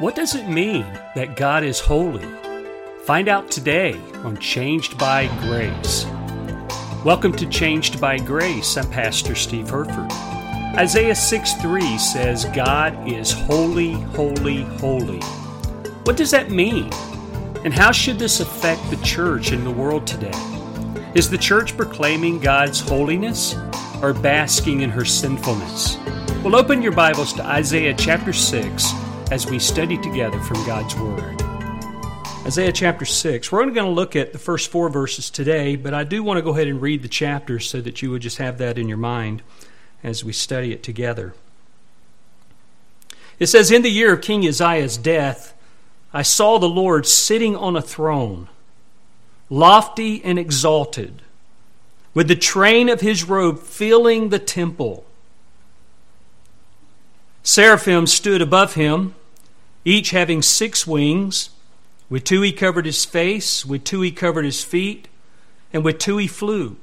What does it mean that God is holy? Find out today on Changed by Grace. Welcome to Changed by Grace. I'm Pastor Steve Herford. Isaiah 6 3 says, God is holy, holy, holy. What does that mean? And how should this affect the church in the world today? Is the church proclaiming God's holiness or basking in her sinfulness? Well, open your Bibles to Isaiah chapter 6 as we study together from God's Word. Isaiah chapter 6. We're only going to look at the first four verses today, but I do want to go ahead and read the chapter so that you would just have that in your mind as we study it together. It says, In the year of King Uzziah's death, I saw the Lord sitting on a throne, lofty and exalted, with the train of his robe filling the temple. Seraphim stood above him each having six wings. With two he covered his face, with two he covered his feet, and with two he flew.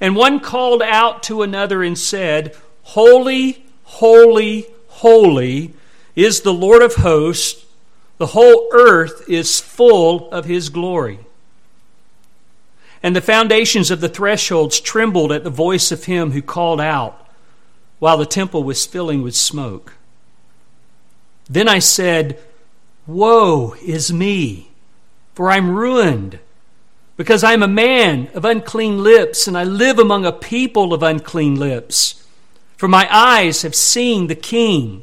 And one called out to another and said, Holy, holy, holy is the Lord of hosts. The whole earth is full of his glory. And the foundations of the thresholds trembled at the voice of him who called out, while the temple was filling with smoke. Then I said, Woe is me, for I'm ruined, because I am a man of unclean lips, and I live among a people of unclean lips. For my eyes have seen the King,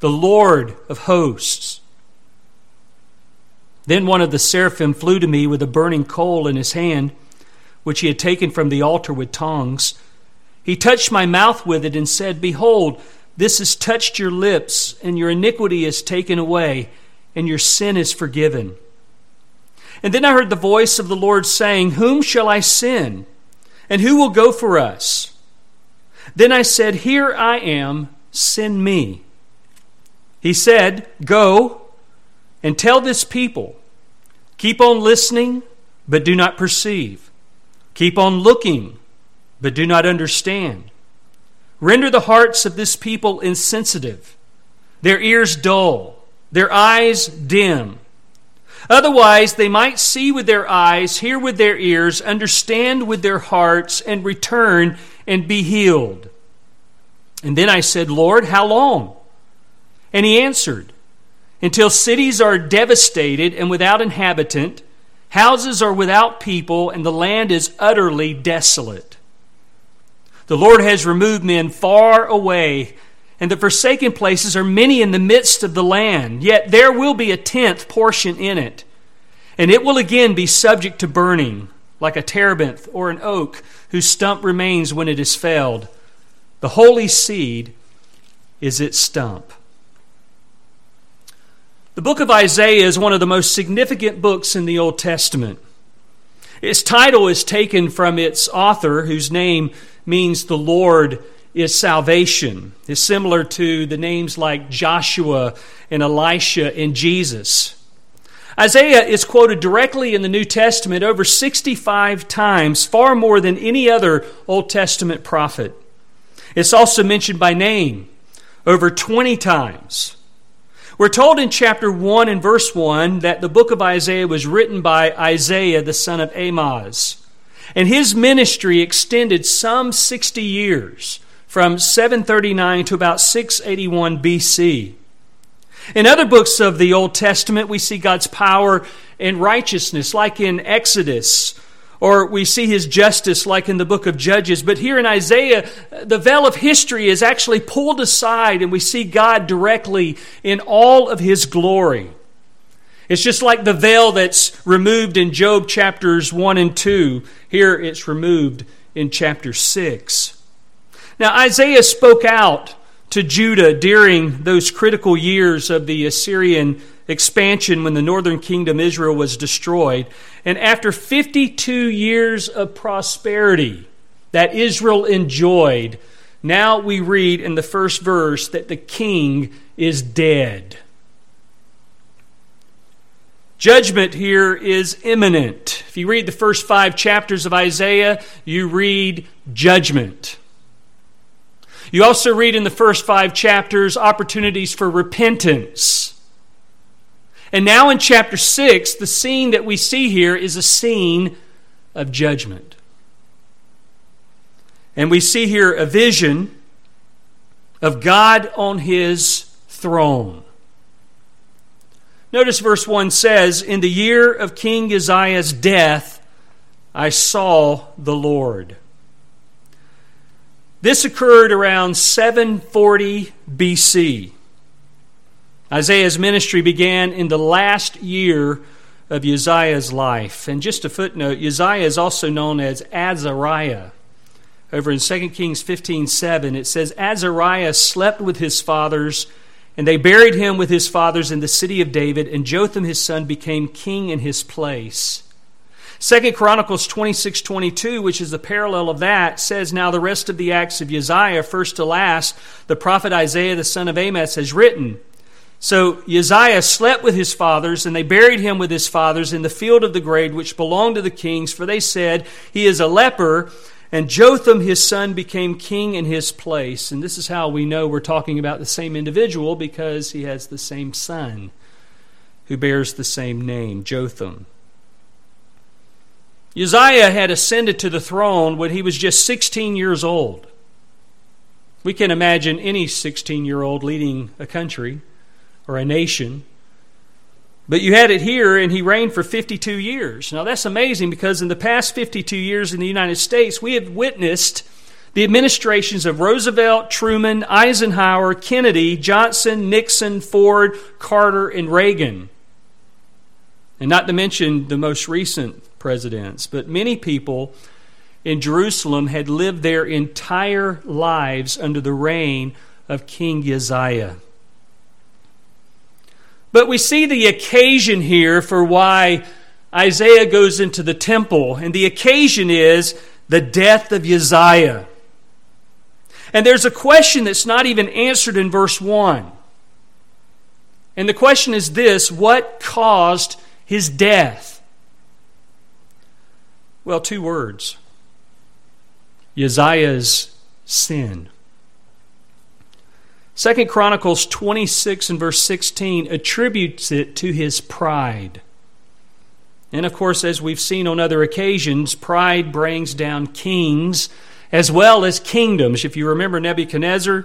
the Lord of hosts. Then one of the seraphim flew to me with a burning coal in his hand, which he had taken from the altar with tongs. He touched my mouth with it and said, Behold, this has touched your lips, and your iniquity is taken away, and your sin is forgiven. And then I heard the voice of the Lord saying, Whom shall I send? And who will go for us? Then I said, Here I am, send me. He said, Go and tell this people, keep on listening, but do not perceive. Keep on looking, but do not understand. Render the hearts of this people insensitive, their ears dull, their eyes dim. Otherwise, they might see with their eyes, hear with their ears, understand with their hearts, and return and be healed. And then I said, Lord, how long? And he answered, Until cities are devastated and without inhabitant, houses are without people, and the land is utterly desolate. The Lord has removed men far away, and the forsaken places are many in the midst of the land. Yet there will be a tenth portion in it, and it will again be subject to burning, like a terebinth or an oak whose stump remains when it is felled. The holy seed is its stump. The book of Isaiah is one of the most significant books in the Old Testament. Its title is taken from its author, whose name means the Lord is salvation. It's similar to the names like Joshua and Elisha and Jesus. Isaiah is quoted directly in the New Testament over 65 times, far more than any other Old Testament prophet. It's also mentioned by name over 20 times. We're told in chapter 1 and verse 1 that the book of Isaiah was written by Isaiah, the son of Amoz. And his ministry extended some 60 years, from 739 to about 681 BC. In other books of the Old Testament, we see God's power and righteousness, like in Exodus, or we see his justice, like in the book of Judges. But here in Isaiah, the veil of history is actually pulled aside, and we see God directly in all of his glory. It's just like the veil that's removed in Job chapters 1 and 2. Here it's removed in chapter 6. Now, Isaiah spoke out to Judah during those critical years of the Assyrian expansion when the northern kingdom Israel was destroyed. And after 52 years of prosperity that Israel enjoyed, now we read in the first verse that the king is dead. Judgment here is imminent. If you read the first five chapters of Isaiah, you read judgment. You also read in the first five chapters opportunities for repentance. And now in chapter 6, the scene that we see here is a scene of judgment. And we see here a vision of God on his throne. Notice verse 1 says, In the year of King Uzziah's death, I saw the Lord. This occurred around 740 BC. Isaiah's ministry began in the last year of Uzziah's life. And just a footnote, Uzziah is also known as Azariah. Over in 2 Kings 15 7, it says, Azariah slept with his fathers, and they buried him with his fathers in the city of David, and Jotham his son became king in his place. Second Chronicles 26, 22, which is the parallel of that, says, Now the rest of the acts of Uzziah, first to last, the prophet Isaiah the son of Amoz has written. So Uzziah slept with his fathers, and they buried him with his fathers in the field of the grave which belonged to the kings, for they said, He is a leper. And Jotham, his son, became king in his place. And this is how we know we're talking about the same individual because he has the same son who bears the same name, Jotham. Uzziah had ascended to the throne when he was just 16 years old. We can imagine any 16 year old leading a country or a nation. But you had it here, and he reigned for 52 years. Now, that's amazing because in the past 52 years in the United States, we have witnessed the administrations of Roosevelt, Truman, Eisenhower, Kennedy, Johnson, Nixon, Ford, Carter, and Reagan. And not to mention the most recent presidents, but many people in Jerusalem had lived their entire lives under the reign of King Uzziah. But we see the occasion here for why Isaiah goes into the temple, and the occasion is the death of Uzziah. And there's a question that's not even answered in verse 1. And the question is this what caused his death? Well, two words Uzziah's sin. Second Chronicles 26 and verse 16 attributes it to his pride. And of course, as we've seen on other occasions, pride brings down kings as well as kingdoms. If you remember Nebuchadnezzar,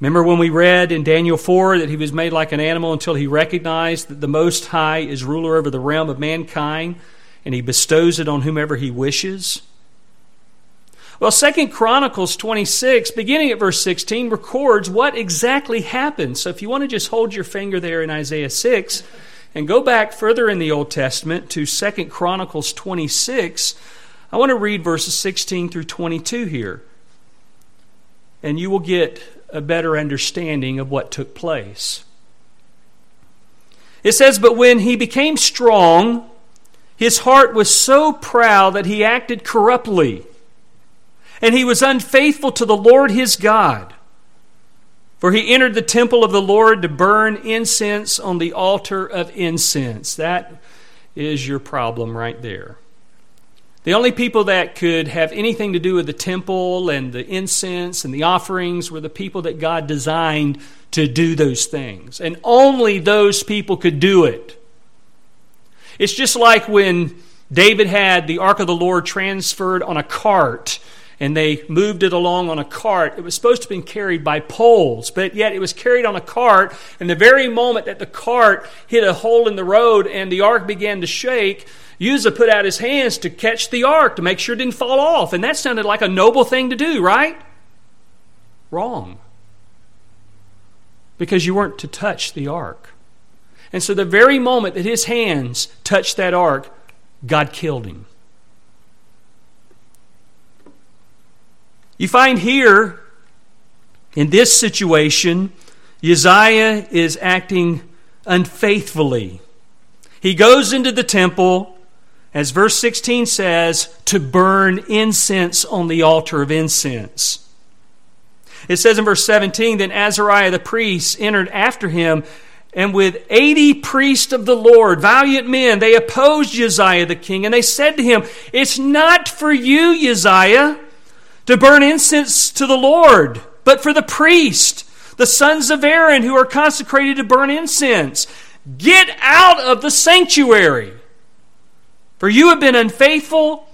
remember when we read in Daniel 4 that he was made like an animal until he recognized that the Most High is ruler over the realm of mankind and he bestows it on whomever he wishes. Well, Second Chronicles 26, beginning at verse 16, records what exactly happened. So if you want to just hold your finger there in Isaiah 6 and go back further in the Old Testament to Second Chronicles 26, I want to read verses 16 through 22 here. And you will get a better understanding of what took place. It says, But when he became strong, his heart was so proud that he acted corruptly, and he was unfaithful to the Lord his God. For he entered the temple of the Lord to burn incense on the altar of incense. That is your problem right there. The only people that could have anything to do with the temple and the incense and the offerings were the people that God designed to do those things. And only those people could do it. It's just like when David had the ark of the Lord transferred on a cart and they moved it along on a cart. It was supposed to have been carried by poles, but yet it was carried on a cart. And the very moment that the cart hit a hole in the road and the ark began to shake, Uzzah put out his hands to catch the ark to make sure it didn't fall off. And that sounded like a noble thing to do, right? Wrong. Because you weren't to touch the ark. And so, the very moment that his hands touched that ark, God killed him. You find here, in this situation, Uzziah is acting unfaithfully. He goes into the temple, as verse 16 says, to burn incense on the altar of incense. It says in verse 17, Then Azariah the priest entered after him and with 80 priests of the Lord, valiant men, they opposed Uzziah the king, and they said to him, It's not for you, Uzziah, to burn incense to the Lord, but for the priest, the sons of Aaron, who are consecrated to burn incense. Get out of the sanctuary. For you have been unfaithful,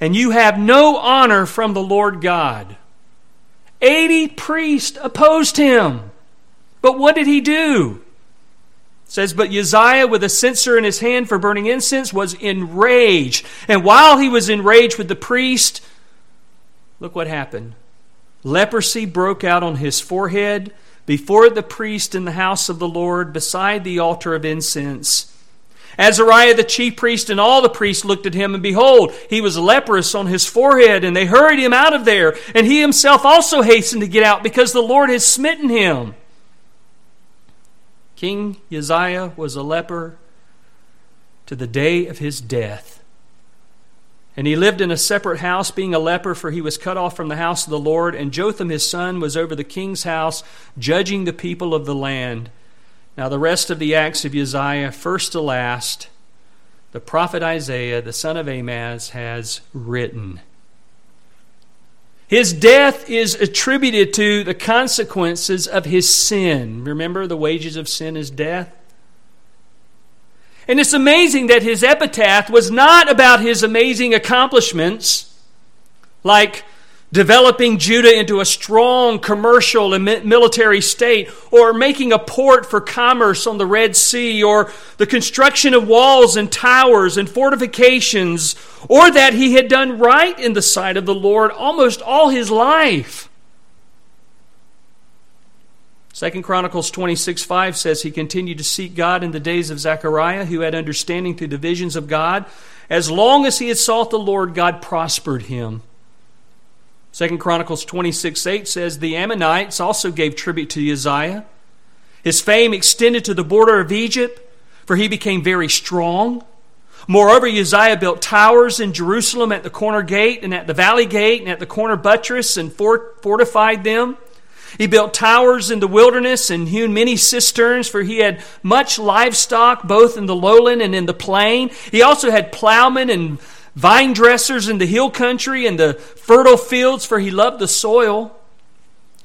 and you have no honor from the Lord God. Eighty priests opposed him. But what did he do? It says, But Uzziah, with a censer in his hand for burning incense, was enraged. And while he was enraged with the priest, look what happened. Leprosy broke out on his forehead before the priest in the house of the Lord, beside the altar of incense. Azariah the chief priest and all the priests looked at him, and behold, he was leprous on his forehead, and they hurried him out of there. And he himself also hastened to get out, because the Lord had smitten him. King Uzziah was a leper to the day of his death. And he lived in a separate house, being a leper, for he was cut off from the house of the Lord. And Jotham his son was over the king's house, judging the people of the land. Now, the rest of the acts of Uzziah, first to last, the prophet Isaiah, the son of Amoz, has written. His death is attributed to the consequences of his sin. Remember, the wages of sin is death. And it's amazing that his epitaph was not about his amazing accomplishments, like developing Judah into a strong commercial and military state, or making a port for commerce on the Red Sea, or the construction of walls and towers and fortifications, or that he had done right in the sight of the Lord almost all his life. Second Chronicles 26 5 says he continued to seek God in the days of Zechariah, who had understanding through the visions of God. As long as he had sought the Lord, God prospered him. Second Chronicles 26 8 says the Ammonites also gave tribute to Uzziah. His fame extended to the border of Egypt, for he became very strong. Moreover, Uzziah built towers in Jerusalem at the corner gate and at the valley gate and at the corner buttress and fortified them. He built towers in the wilderness and hewn many cisterns, for he had much livestock both in the lowland and in the plain. He also had plowmen and vine dressers in the hill country and the fertile fields, for he loved the soil.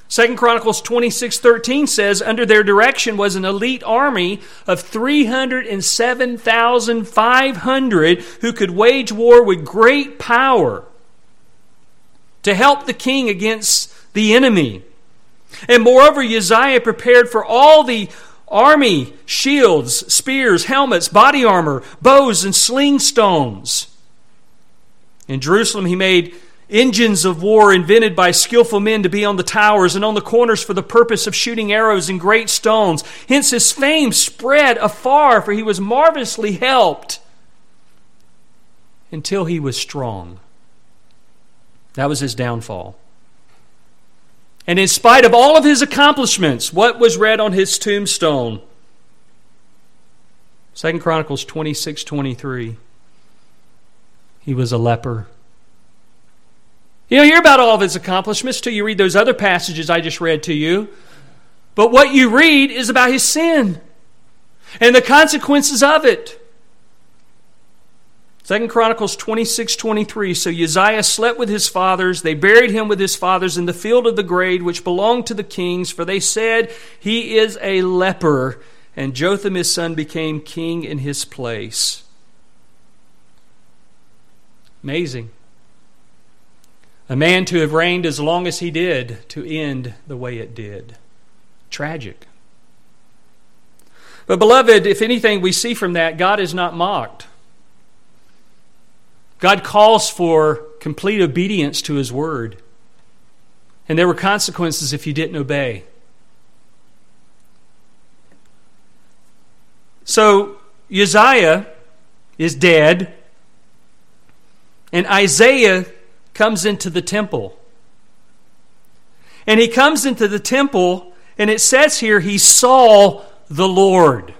Second Chronicles 26:13 says under their direction was an elite army of 307,500 who could wage war with great power to help the king against the enemy. And moreover, Uzziah prepared for all the army shields, spears, helmets, body armor, bows, and sling stones. In Jerusalem, he made engines of war invented by skillful men to be on the towers and on the corners for the purpose of shooting arrows and great stones. Hence, his fame spread afar, for he was marvelously helped until he was strong. That was his downfall. And in spite of all of his accomplishments, what was read on his tombstone? Second Chronicles 26 23. He was a leper. You don't hear about all of his accomplishments till you read those other passages I just read to you. But what you read is about his sin and the consequences of it. Second Chronicles 26, 23. So Uzziah slept with his fathers. They buried him with his fathers in the field of the grave, which belonged to the kings, for they said, He is a leper. And Jotham his son became king in his place. Amazing. A man to have reigned as long as he did, to end the way it did. Tragic. But, beloved, if anything we see from that, God is not mocked. God calls for complete obedience to his word. And there were consequences if you didn't obey. So Uzziah is dead, and Isaiah comes into the temple. And he comes into the temple, and it says here he saw the Lord.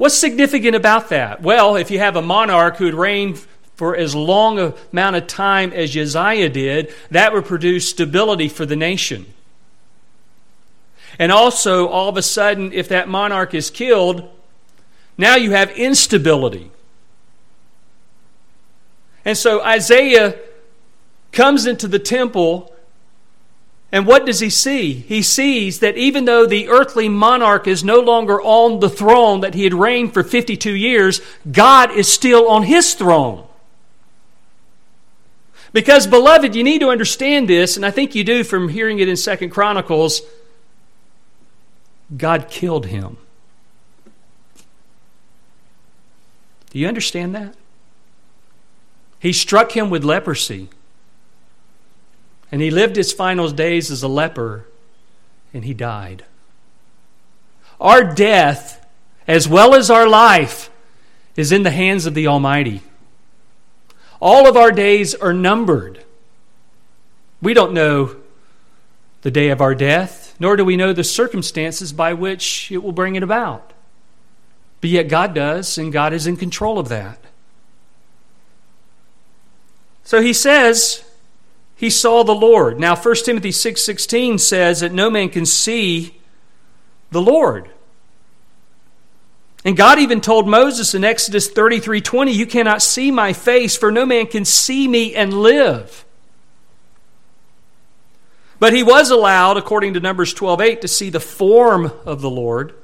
What's significant about that? Well, if you have a monarch who had reigned for as long a amount of time as Uzziah did, that would produce stability for the nation. And also, all of a sudden, if that monarch is killed, now you have instability. And so Isaiah comes into the temple And what does he see? He sees that even though the earthly monarch is no longer on the throne that he had reigned for 52 years, God is still on his throne. Because, beloved, you need to understand this, and I think you do from hearing it in Second Chronicles. God killed him. Do you understand that? He struck him with leprosy. And he lived his final days as a leper, and he died. Our death, as well as our life, is in the hands of the Almighty. All of our days are numbered. We don't know the day of our death, nor do we know the circumstances by which it will bring it about. But yet God does, and God is in control of that. So he says he saw the Lord. Now 1 Timothy 6:16 says that no man can see the Lord. And God even told Moses in Exodus 33:20, You cannot see my face, for no man can see me and live. But he was allowed, according to Numbers 12:8, to see the form of the Lord.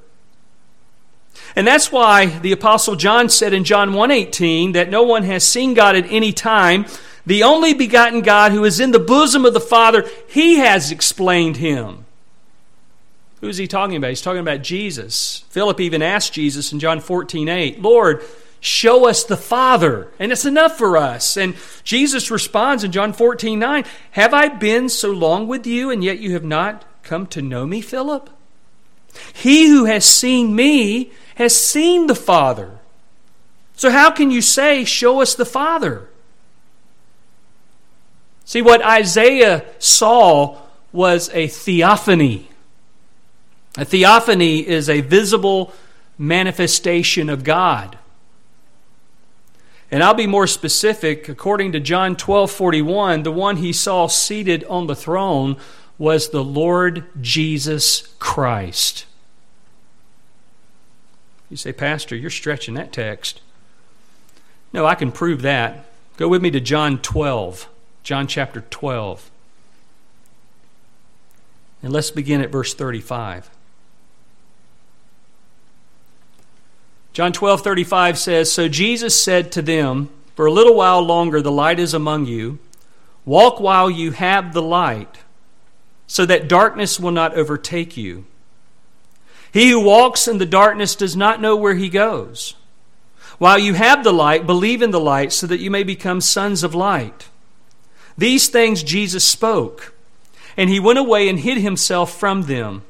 And that's why the Apostle John said in John 1:18 that no one has seen God at any time. The only begotten God who is in the bosom of the Father, he has explained him. Who is he talking about? He's talking about Jesus. Philip even asked Jesus in John 14 8, Lord, show us the Father, and it's enough for us. And Jesus responds in John 14 9, Have I been so long with you, and yet you have not come to know me, Philip? He who has seen me has seen the Father. So how can you say, Show us the Father? See, what Isaiah saw was a theophany. A theophany is a visible manifestation of God. And I'll be more specific. According to John 12 41, the one he saw seated on the throne was the Lord Jesus Christ. You say, Pastor, you're stretching that text. No, I can prove that. Go with me to John 12, John chapter 12. And let's begin at verse 35. John 12, 35 says, So Jesus said to them, For a little while longer the light is among you. Walk while you have the light, so that darkness will not overtake you. He who walks in the darkness does not know where he goes. While you have the light, believe in the light, so that you may become sons of light. These things Jesus spoke, and he went away and hid himself from them.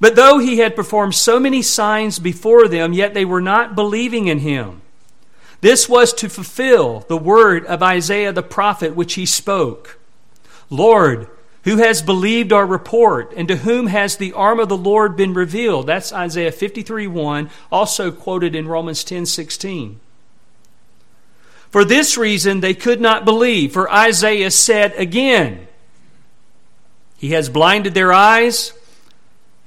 But though he had performed so many signs before them, yet they were not believing in him. This was to fulfill the word of Isaiah the prophet, which he spoke Lord, who has believed our report, and to whom has the arm of the Lord been revealed? That's Isaiah 53 1, also quoted in Romans ten sixteen. For this reason they could not believe, for Isaiah said again, He has blinded their eyes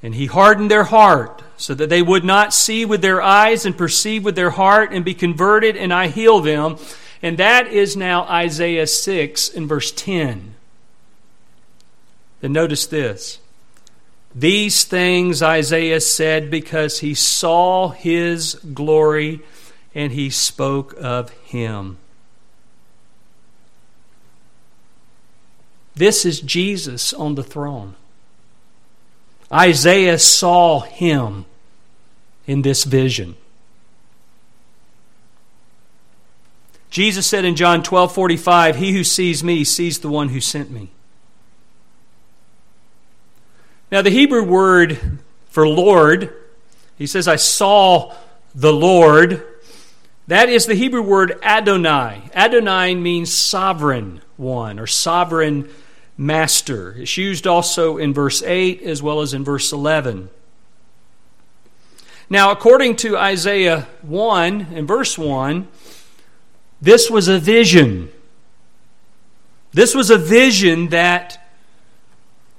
and he hardened their heart so that they would not see with their eyes and perceive with their heart and be converted, and I heal them. And that is now Isaiah 6 and verse 10. Then notice this. These things Isaiah said because he saw his glory and he spoke of him. This is Jesus on the throne. Isaiah saw him in this vision. Jesus said in John 12 45, He who sees me sees the one who sent me. Now, the Hebrew word for Lord, he says, I saw the Lord. That is the Hebrew word Adonai. Adonai means sovereign one or sovereign master. It's used also in verse 8 as well as in verse 11. Now, according to Isaiah 1 and verse 1, this was a vision. This was a vision that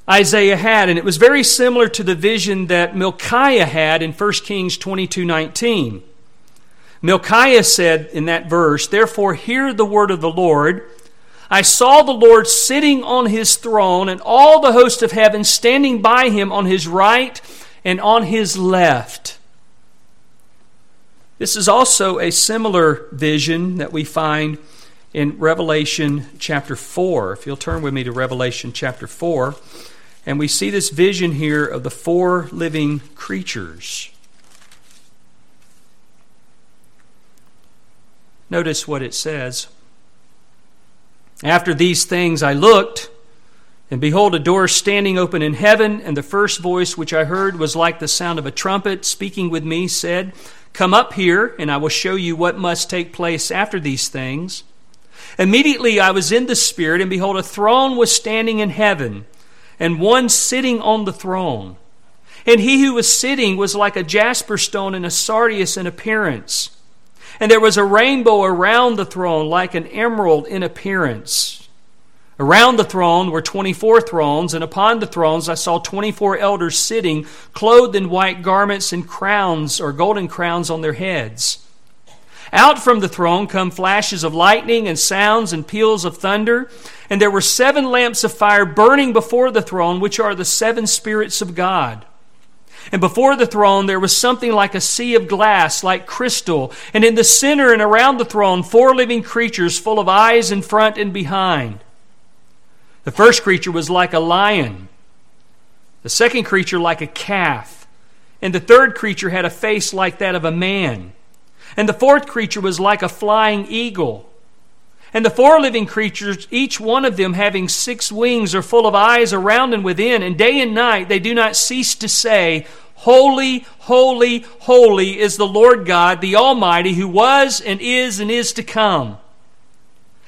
Isaiah had, and it was very similar to the vision that Micaiah had in 1 Kings 22 19. Micaiah said in that verse, Therefore, hear the word of the Lord. I saw the Lord sitting on his throne, and all the host of heaven standing by him on his right and on his left. This is also a similar vision that we find in Revelation chapter 4. If you'll turn with me to Revelation chapter 4, and we see this vision here of the four living creatures. Notice what it says. After these things I looked, and behold, a door standing open in heaven, and the first voice which I heard was like the sound of a trumpet speaking with me, said, Come up here, and I will show you what must take place after these things. Immediately I was in the Spirit, and behold, a throne was standing in heaven, and one sitting on the throne. And he who was sitting was like a jasper stone and a sardius in appearance. And there was a rainbow around the throne, like an emerald in appearance. Around the throne were 24 thrones, and upon the thrones I saw 24 elders sitting, clothed in white garments and crowns or golden crowns on their heads. Out from the throne come flashes of lightning and sounds and peals of thunder. And there were seven lamps of fire burning before the throne, which are the seven spirits of God. And before the throne there was something like a sea of glass, like crystal. And in the center and around the throne, four living creatures full of eyes in front and behind. The first creature was like a lion, the second creature like a calf, and the third creature had a face like that of a man. And the fourth creature was like a flying eagle. And the four living creatures, each one of them having six wings, are full of eyes around and within, and day and night they do not cease to say, Holy, holy, holy is the Lord God, the Almighty, who was and is and is to come.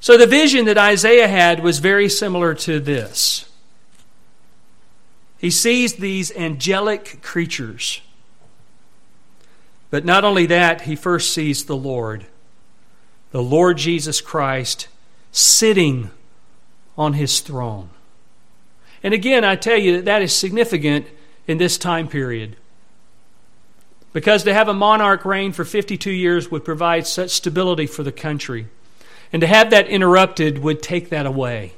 So the vision that Isaiah had was very similar to this. He sees these angelic creatures. But not only that, he first sees the Lord, the Lord Jesus Christ, sitting on his throne. And again, I tell you that that is significant in this time period. Because to have a monarch reign for 52 years would provide such stability for the country. And to have that interrupted would take that away.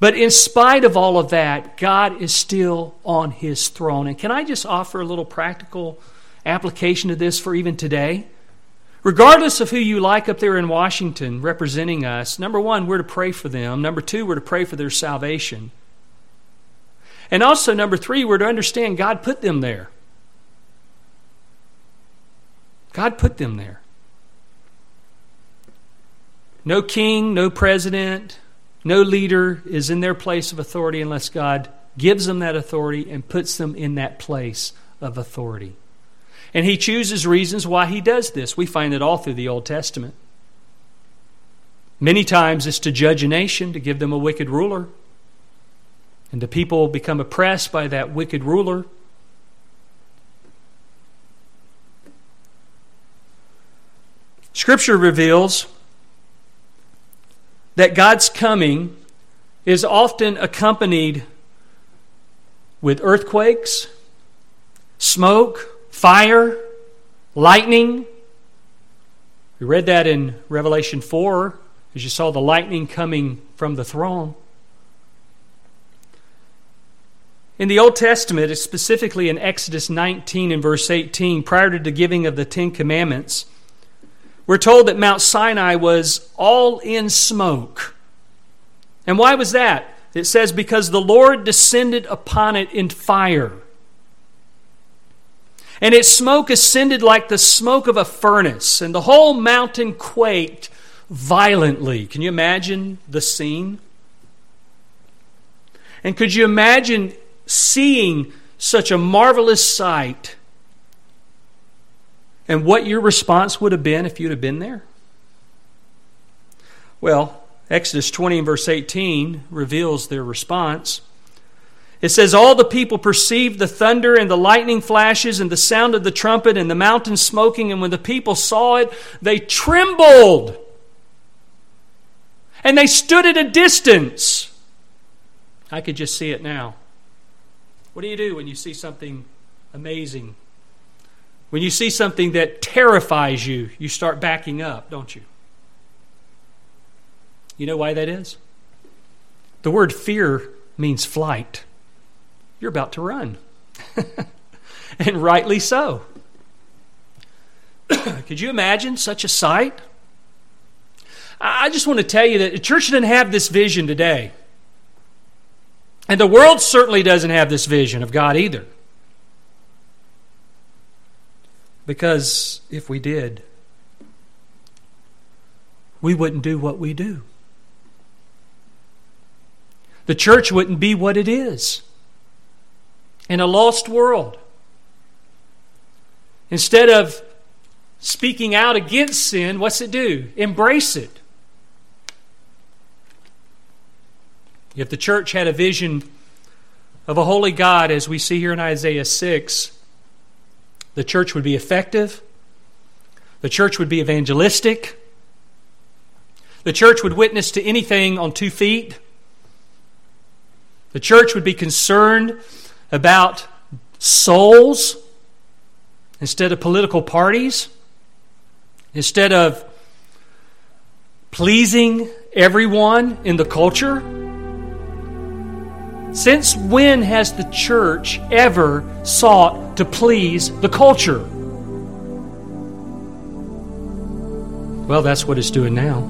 But in spite of all of that, God is still on his throne. And can I just offer a little practical application to this for even today? Regardless of who you like up there in Washington representing us, number one, we're to pray for them. Number two, we're to pray for their salvation. And also, number three, we're to understand God put them there. God put them there. No king, no president, no leader is in their place of authority unless God gives them that authority and puts them in that place of authority. And he chooses reasons why he does this. We find it all through the Old Testament. Many times it's to judge a nation, to give them a wicked ruler. And the people become oppressed by that wicked ruler. Scripture reveals that God's coming is often accompanied with earthquakes, smoke, fire, lightning. We read that in Revelation 4 as you saw the lightning coming from the throne. In the Old Testament, it's specifically in Exodus 19 and verse 18, prior to the giving of the Ten Commandments, we're told that Mount Sinai was all in smoke. And why was that? It says, because the Lord descended upon it in fire. And its smoke ascended like the smoke of a furnace, and the whole mountain quaked violently. Can you imagine the scene? And could you imagine seeing such a marvelous sight and what your response would have been if you'd have been there? Well, Exodus 20 and verse 18 reveals their response. It says, All the people perceived the thunder and the lightning flashes and the sound of the trumpet and the mountain smoking, and when the people saw it, they trembled. And they stood at a distance. I could just see it now. What do you do when you see something amazing? When you see something that terrifies you, you start backing up, don't you? You know why that is? The word fear means flight you're about to run. and rightly so. Could you imagine such a sight? I just want to tell you that the church didn't have this vision today. And the world certainly doesn't have this vision of God either. Because if we did, we wouldn't do what we do. The church wouldn't be what it is in a lost world. Instead of speaking out against sin, what's it do? Embrace it. If the church had a vision of a holy God, as we see here in Isaiah 6, the church would be effective, the church would be evangelistic, the church would witness to anything on two feet, the church would be concerned about souls instead of political parties, instead of pleasing everyone in the culture? Since when has the church ever sought to please the culture? Well, that's what it's doing now.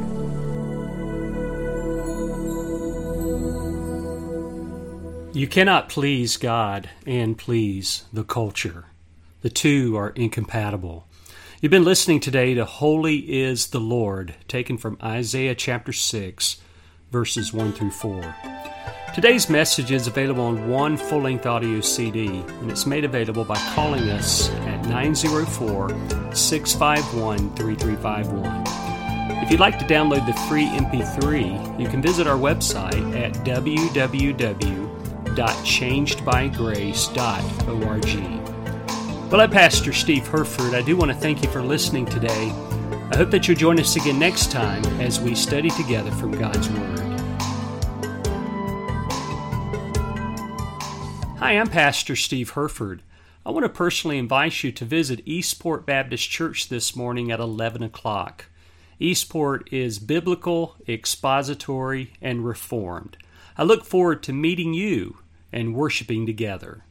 You cannot please God and please the culture. The two are incompatible. You've been listening today to Holy is the Lord, taken from Isaiah chapter 6, verses 1 through 4. Today's message is available on one full length audio CD, and it's made available by calling us at 904 651 3351. If you'd like to download the free MP3, you can visit our website at www www.changedbygrace.org. Well, I'm Pastor Steve Herford. I do want to thank you for listening today. I hope that you'll join us again next time as we study together from God's Word. Hi, I'm Pastor Steve Herford. I want to personally invite you to visit Eastport Baptist Church this morning at 11 o'clock. Eastport is biblical, expository, and reformed. I look forward to meeting you and worshiping together.